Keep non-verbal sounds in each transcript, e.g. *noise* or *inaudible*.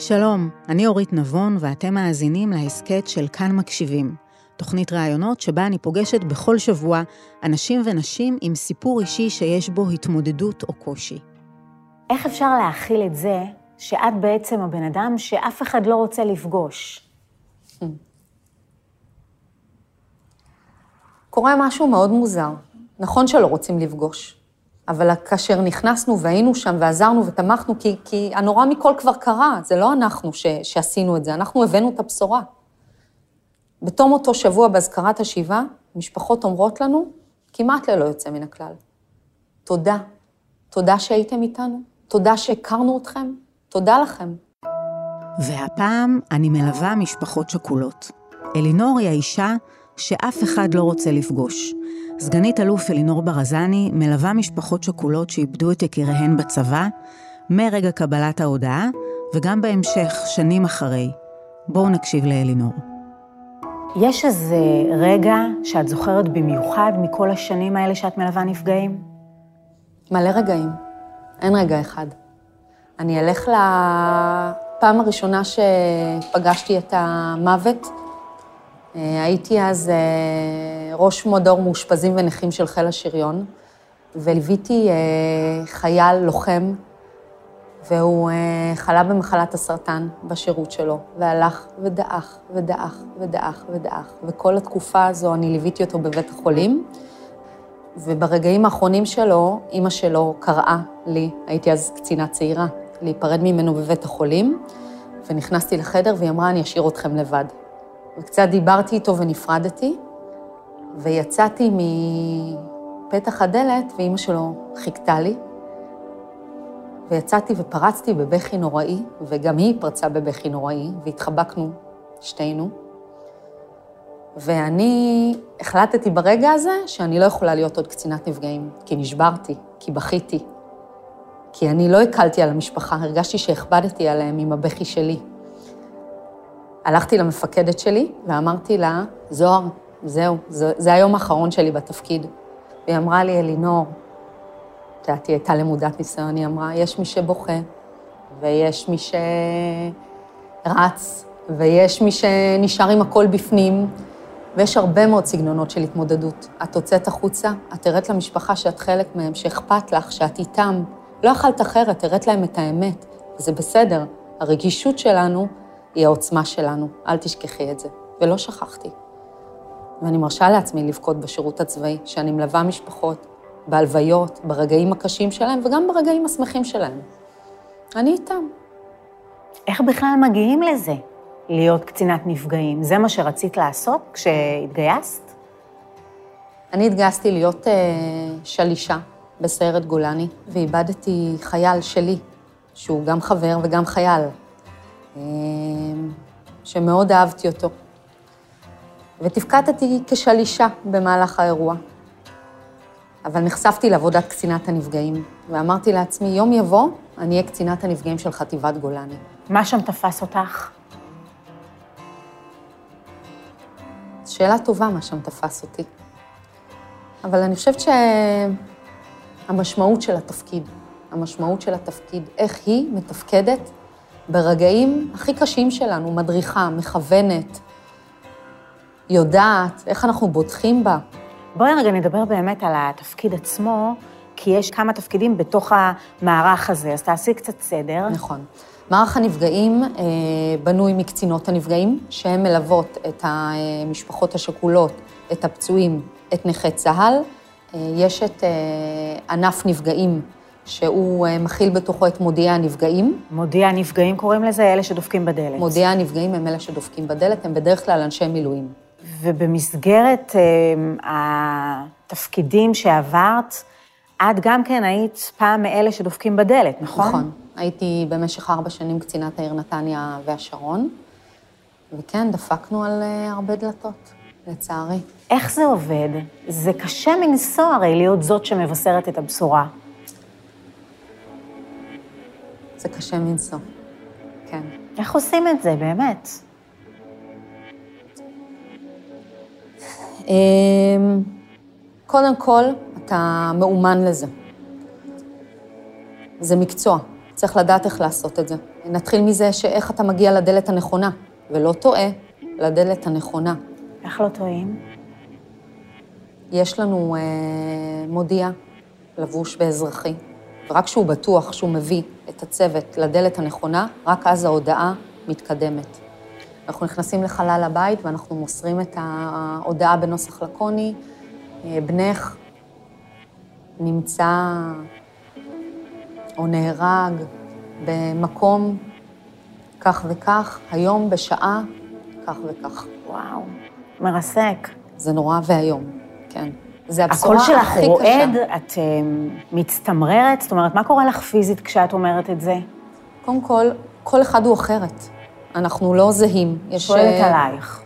שלום, אני אורית נבון ואתם מאזינים להסכת של כאן מקשיבים, תוכנית ראיונות שבה אני פוגשת בכל שבוע אנשים ונשים עם סיפור אישי שיש בו התמודדות או קושי. איך אפשר להכיל את זה שאת בעצם הבן אדם שאף אחד לא רוצה לפגוש? קורה משהו מאוד מוזר. נכון שלא רוצים לפגוש, אבל כאשר נכנסנו והיינו שם ועזרנו ותמכנו, כי, כי הנורא מכל כבר קרה, זה לא אנחנו ש, שעשינו את זה, אנחנו הבאנו את הבשורה. בתום אותו שבוע באזכרת השבעה, משפחות אומרות לנו, כמעט ללא יוצא מן הכלל, תודה. תודה שהייתם איתנו, תודה שהכרנו אתכם, תודה לכם. והפעם אני מלווה משפחות שכולות. אלינור היא האישה שאף אחד לא רוצה לפגוש. סגנית אלוף אלינור ברזני מלווה משפחות שכולות שאיבדו את יקיריהן בצבא, מרגע קבלת ההודעה, וגם בהמשך, שנים אחרי. בואו נקשיב לאלינור. יש איזה רגע שאת זוכרת במיוחד מכל השנים האלה שאת מלווה נפגעים? מלא רגעים, אין רגע אחד. אני אלך לפעם הראשונה שפגשתי את המוות, אה, הייתי אז אה, ראש מדור מאושפזים ונכים של חיל השריון, וליוויתי אה, חייל לוחם, והוא חלה במחלת הסרטן בשירות שלו, והלך ודעך ודעך ודעך ודעך, וכל התקופה הזו אני ליוויתי אותו בבית החולים, וברגעים האחרונים שלו, אימא שלו קראה לי, הייתי אז קצינה צעירה, להיפרד ממנו בבית החולים, ונכנסתי לחדר והיא אמרה, אני אשאיר אתכם לבד. וקצת דיברתי איתו ונפרדתי, ויצאתי מפתח הדלת, ואימא שלו חיכתה לי, ויצאתי ופרצתי בבכי נוראי, וגם היא פרצה בבכי נוראי, והתחבקנו שתינו. ואני החלטתי ברגע הזה שאני לא יכולה להיות עוד קצינת נפגעים, כי נשברתי, כי בכיתי, כי אני לא הקלתי על המשפחה, הרגשתי שהכבדתי עליהם עם הבכי שלי. הלכתי למפקדת שלי ואמרתי לה, זוהר, זהו, זה, זה היום האחרון שלי בתפקיד. והיא אמרה לי, אלינור, את יודעת, היא הייתה למודת ניסיון, היא אמרה, יש מי שבוכה, ויש מי שרץ, ויש מי שנשאר עם הכל בפנים, ויש הרבה מאוד סגנונות של התמודדות. את הוצאת החוצה, את הראת למשפחה שאת חלק מהם, שאכפת לך, שאת איתם. לא יכלת אחרת, הראת להם את האמת, וזה בסדר. הרגישות שלנו היא העוצמה שלנו, אל תשכחי את זה. ולא שכחתי. ואני מרשה לעצמי לבכות בשירות הצבאי, שאני מלווה משפחות, בהלוויות, ברגעים הקשים שלהם וגם ברגעים השמחים שלהם. אני איתם. איך בכלל מגיעים לזה, להיות קצינת נפגעים? זה מה שרצית לעשות כשהתגייסת? אני התגייסתי להיות uh, שלישה בסיירת גולני, ואיבדתי חייל שלי, שהוא גם חבר וגם חייל. אמ, שמאוד אהבתי אותו. ותפקדתי כשלישה במהלך האירוע. אבל נחשפתי לעבודת קצינת הנפגעים, ואמרתי לעצמי, יום יבוא, אני אהיה קצינת הנפגעים של חטיבת גולני. מה שם תפס אותך? שאלה טובה מה שם תפס אותי. אבל אני חושבת שהמשמעות של התפקיד, המשמעות של התפקיד, איך היא מתפקדת ברגעים הכי קשים שלנו, מדריכה, מכוונת, יודעת, איך אנחנו בוטחים בה. בואי רגע נדבר באמת על התפקיד עצמו, כי יש כמה תפקידים בתוך המערך הזה, אז תעשי קצת סדר. נכון. מערך הנפגעים אה, בנוי מקצינות הנפגעים, שהן מלוות את המשפחות השכולות, את הפצועים, את נכי צה"ל. אה, יש את אה, ענף נפגעים שהוא אה, מכיל בתוכו את מודיעי הנפגעים. מודיעי הנפגעים קוראים לזה אלה שדופקים בדלת. מודיעי הנפגעים הם אלה שדופקים בדלת, הם בדרך כלל אנשי מילואים. ובמסגרת אה, התפקידים שעברת, את גם כן היית פעם מאלה שדופקים בדלת, נכון? נכון. הייתי במשך ארבע שנים קצינת העיר נתניה והשרון, וכן, דפקנו על אה, הרבה דלתות, לצערי. איך זה עובד? זה קשה מנשוא הרי להיות זאת שמבשרת את הבשורה. זה קשה מנשוא, כן. איך עושים את זה, באמת? קודם כל, אתה מאומן לזה. זה מקצוע. צריך לדעת איך לעשות את זה. נתחיל מזה שאיך אתה מגיע לדלת הנכונה, ולא טועה, לדלת הנכונה. איך לא טועים? יש לנו אה, מודיע לבוש באזרחי, ורק כשהוא בטוח שהוא מביא את הצוות לדלת הנכונה, רק אז ההודעה מתקדמת. אנחנו נכנסים לחלל הבית ואנחנו מוסרים את ההודעה בנוסח לקוני. אה, בנך נמצא או נהרג במקום כך וכך, היום בשעה כך וכך. וואו, מרסק. זה נורא ואיום, כן. זה הבשורה הקול שלך הכי רועד, קשה. את אה, מצטמררת? זאת אומרת, מה קורה לך פיזית כשאת אומרת את זה? קודם כל, כל אחד הוא אחרת. אנחנו לא זהים. יש... שואלת אה, עלייך.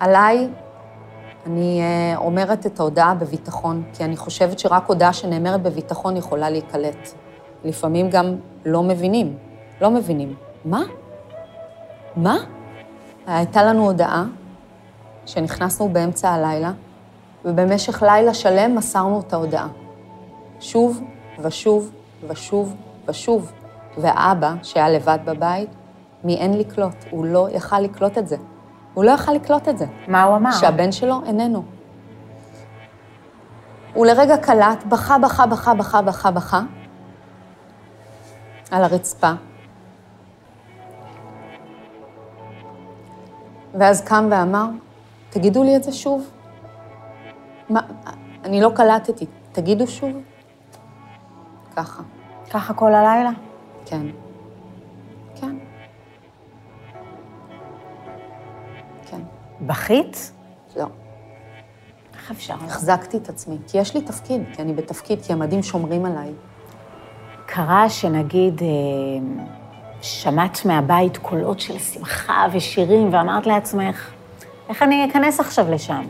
עליי, אני אה, אומרת את ההודעה בביטחון, כי אני חושבת שרק הודעה שנאמרת בביטחון יכולה להיקלט. לפעמים גם לא מבינים, לא מבינים. מה? מה? הייתה לנו הודעה שנכנסנו באמצע הלילה, ובמשך לילה שלם מסרנו את ההודעה. שוב ושוב ושוב ושוב. והאבא, שהיה לבד בבית, מיאן לקלוט, הוא לא יכל לקלוט את זה. הוא לא יכל לקלוט את זה. מה הוא אמר? שהבן שלו איננו. הוא לרגע קלט, בכה, בכה, בכה, בכה, בכה, בכה, על הרצפה. ואז קם ואמר, תגידו לי את זה שוב. מה, אני לא קלטתי, תגידו שוב. ככה, ככה כל הלילה? כן. כן. כן. בכית? לא. איך אפשר? החזקתי את עצמי, כי יש לי תפקיד, כי אני בתפקיד, כי המדים שומרים עליי. קרה שנגיד, אה, שמעת מהבית קולות של שמחה ושירים, ואמרת לעצמך, איך אני אכנס עכשיו לשם?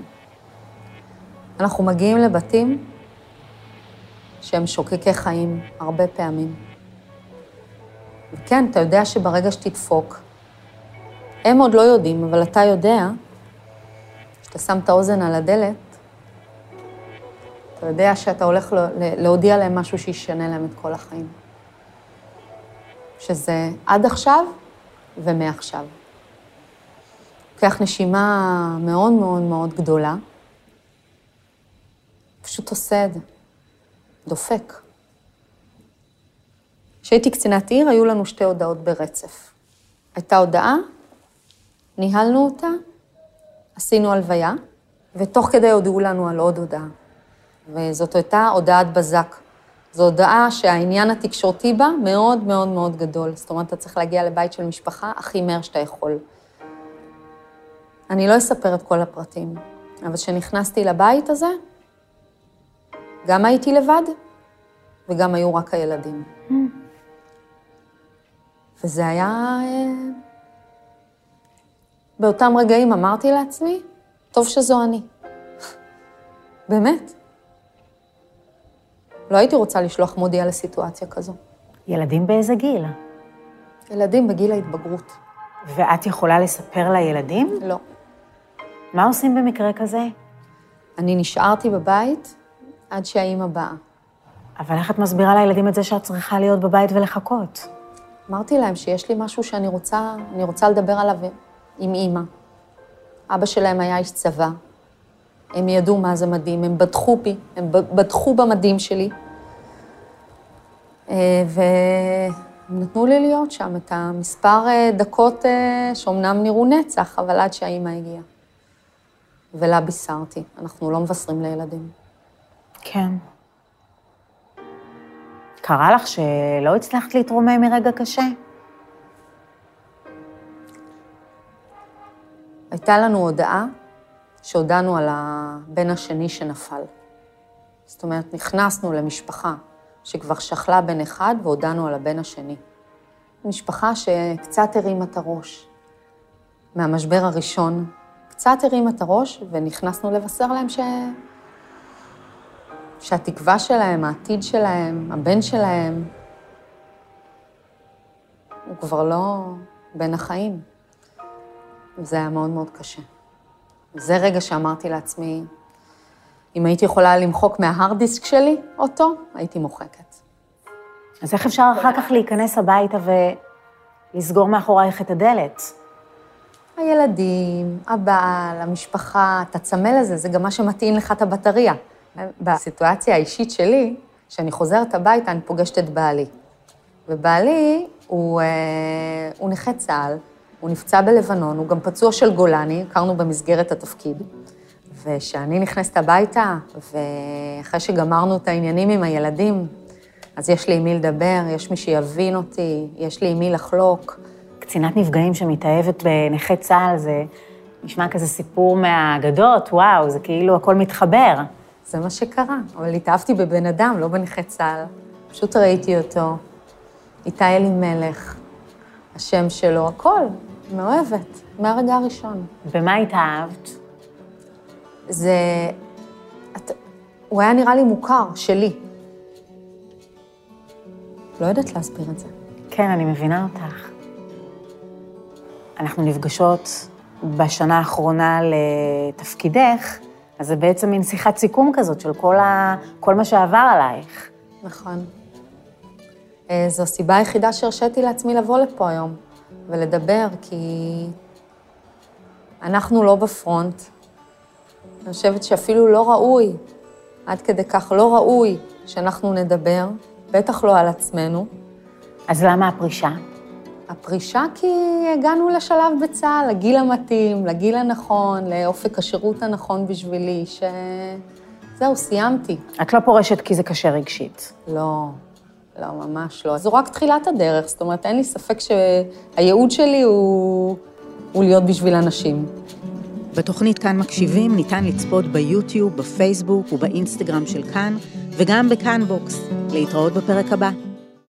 אנחנו מגיעים לבתים שהם שוקקי חיים הרבה פעמים. וכן, אתה יודע שברגע שתדפוק, הם עוד לא יודעים, אבל אתה יודע, כשאתה שם את האוזן על הדלת, אתה יודע שאתה הולך לה- להודיע להם משהו שישנה להם את כל החיים. שזה עד עכשיו ומעכשיו. לוקח נשימה מאוד מאוד מאוד גדולה, פשוט עושה את זה, דופק. כשהייתי קצינת עיר, היו לנו שתי הודעות ברצף. הייתה הודעה, ניהלנו אותה, עשינו הלוויה, ותוך כדי הודיעו לנו על עוד הודעה. וזאת הייתה הודעת בזק. זו הודעה שהעניין התקשורתי בה מאוד מאוד מאוד גדול. זאת אומרת, אתה צריך להגיע לבית של משפחה הכי מהר שאתה יכול. אני לא אספר את כל הפרטים, אבל כשנכנסתי לבית הזה, גם הייתי לבד, וגם היו רק הילדים. וזה היה... אה, באותם רגעים אמרתי לעצמי, טוב שזו אני. *laughs* באמת. לא הייתי רוצה לשלוח מודיע לסיטואציה כזו. ילדים באיזה גיל? ילדים בגיל ההתבגרות. ואת יכולה לספר לילדים? לא. מה עושים במקרה כזה? אני נשארתי בבית עד שהאימא באה. אבל איך את מסבירה לילדים את זה שאת צריכה להיות בבית ולחכות? אמרתי להם שיש לי משהו שאני רוצה, אני רוצה לדבר עליו עם אימא. אבא שלהם היה איש צבא. הם ידעו מה זה מדים, הם בטחו בי, הם בטחו במדים שלי. אה, והם נתנו לי להיות שם את המספר אה, דקות אה, שאומנם נראו נצח, אבל עד שהאימא הגיעה. ולה בישרתי, אנחנו לא מבשרים לילדים. כן. קרה לך שלא הצלחת להתרומם מרגע קשה? הייתה לנו הודעה שהודענו על הבן השני שנפל. זאת אומרת, נכנסנו למשפחה שכבר שכלה בן אחד והודענו על הבן השני. משפחה שקצת הרימה את הראש מהמשבר הראשון, קצת הרימה את הראש ונכנסנו לבשר להם ש... שהתקווה שלהם, העתיד שלהם, הבן שלהם, הוא כבר לא בין החיים. זה היה מאוד מאוד קשה. זה רגע שאמרתי לעצמי, אם הייתי יכולה למחוק מההארד דיסק שלי אותו, הייתי מוחקת. אז איך אפשר אחר כך להיכנס הביתה ולסגור מאחורייך את הדלת? הילדים, הבעל, המשפחה, אתה צמא לזה, זה גם מה שמטעין לך את הבטריה. בסיטואציה האישית שלי, כשאני חוזרת הביתה, אני פוגשת את בעלי. ובעלי הוא, אה, הוא נכה צה"ל, הוא נפצע בלבנון, הוא גם פצוע של גולני, הכרנו במסגרת התפקיד. וכשאני נכנסת הביתה, ואחרי שגמרנו את העניינים עם הילדים, אז יש לי עם מי לדבר, יש מי שיבין אותי, יש לי עם מי לחלוק. קצינת נפגעים שמתאהבת בנכה צה"ל, זה נשמע כזה סיפור מהאגדות, וואו, זה כאילו הכל מתחבר. זה מה שקרה, אבל התאהבתי בבן אדם, לא בנכה צה"ל. פשוט ראיתי אותו. איתי אלימלך, השם שלו, הכל, מאוהבת, מהרגע הראשון. במה התאהבת? זה... את... הוא היה נראה לי מוכר, שלי. לא יודעת להסביר את זה. כן, אני מבינה אותך. אנחנו נפגשות בשנה האחרונה לתפקידך, אז זה בעצם מין שיחת סיכום כזאת של כל, ה... כל מה שעבר עלייך. נכון. אה, זו הסיבה היחידה שהרשיתי לעצמי לבוא לפה היום ולדבר, כי אנחנו לא בפרונט. אני חושבת שאפילו לא ראוי, עד כדי כך לא ראוי שאנחנו נדבר, בטח לא על עצמנו. אז למה הפרישה? הפרישה כי הגענו לשלב בצה"ל, לגיל המתאים, לגיל הנכון, לאופק השירות הנכון בשבילי, שזהו, סיימתי. את לא פורשת כי זה קשה רגשית. לא, לא, ממש לא. זו רק תחילת הדרך, זאת אומרת, אין לי ספק שהייעוד שלי הוא, הוא להיות בשביל אנשים. בתוכנית כאן מקשיבים ניתן לצפות ביוטיוב, בפייסבוק ובאינסטגרם של כאן, וגם בכאן בוקס. להתראות בפרק הבא.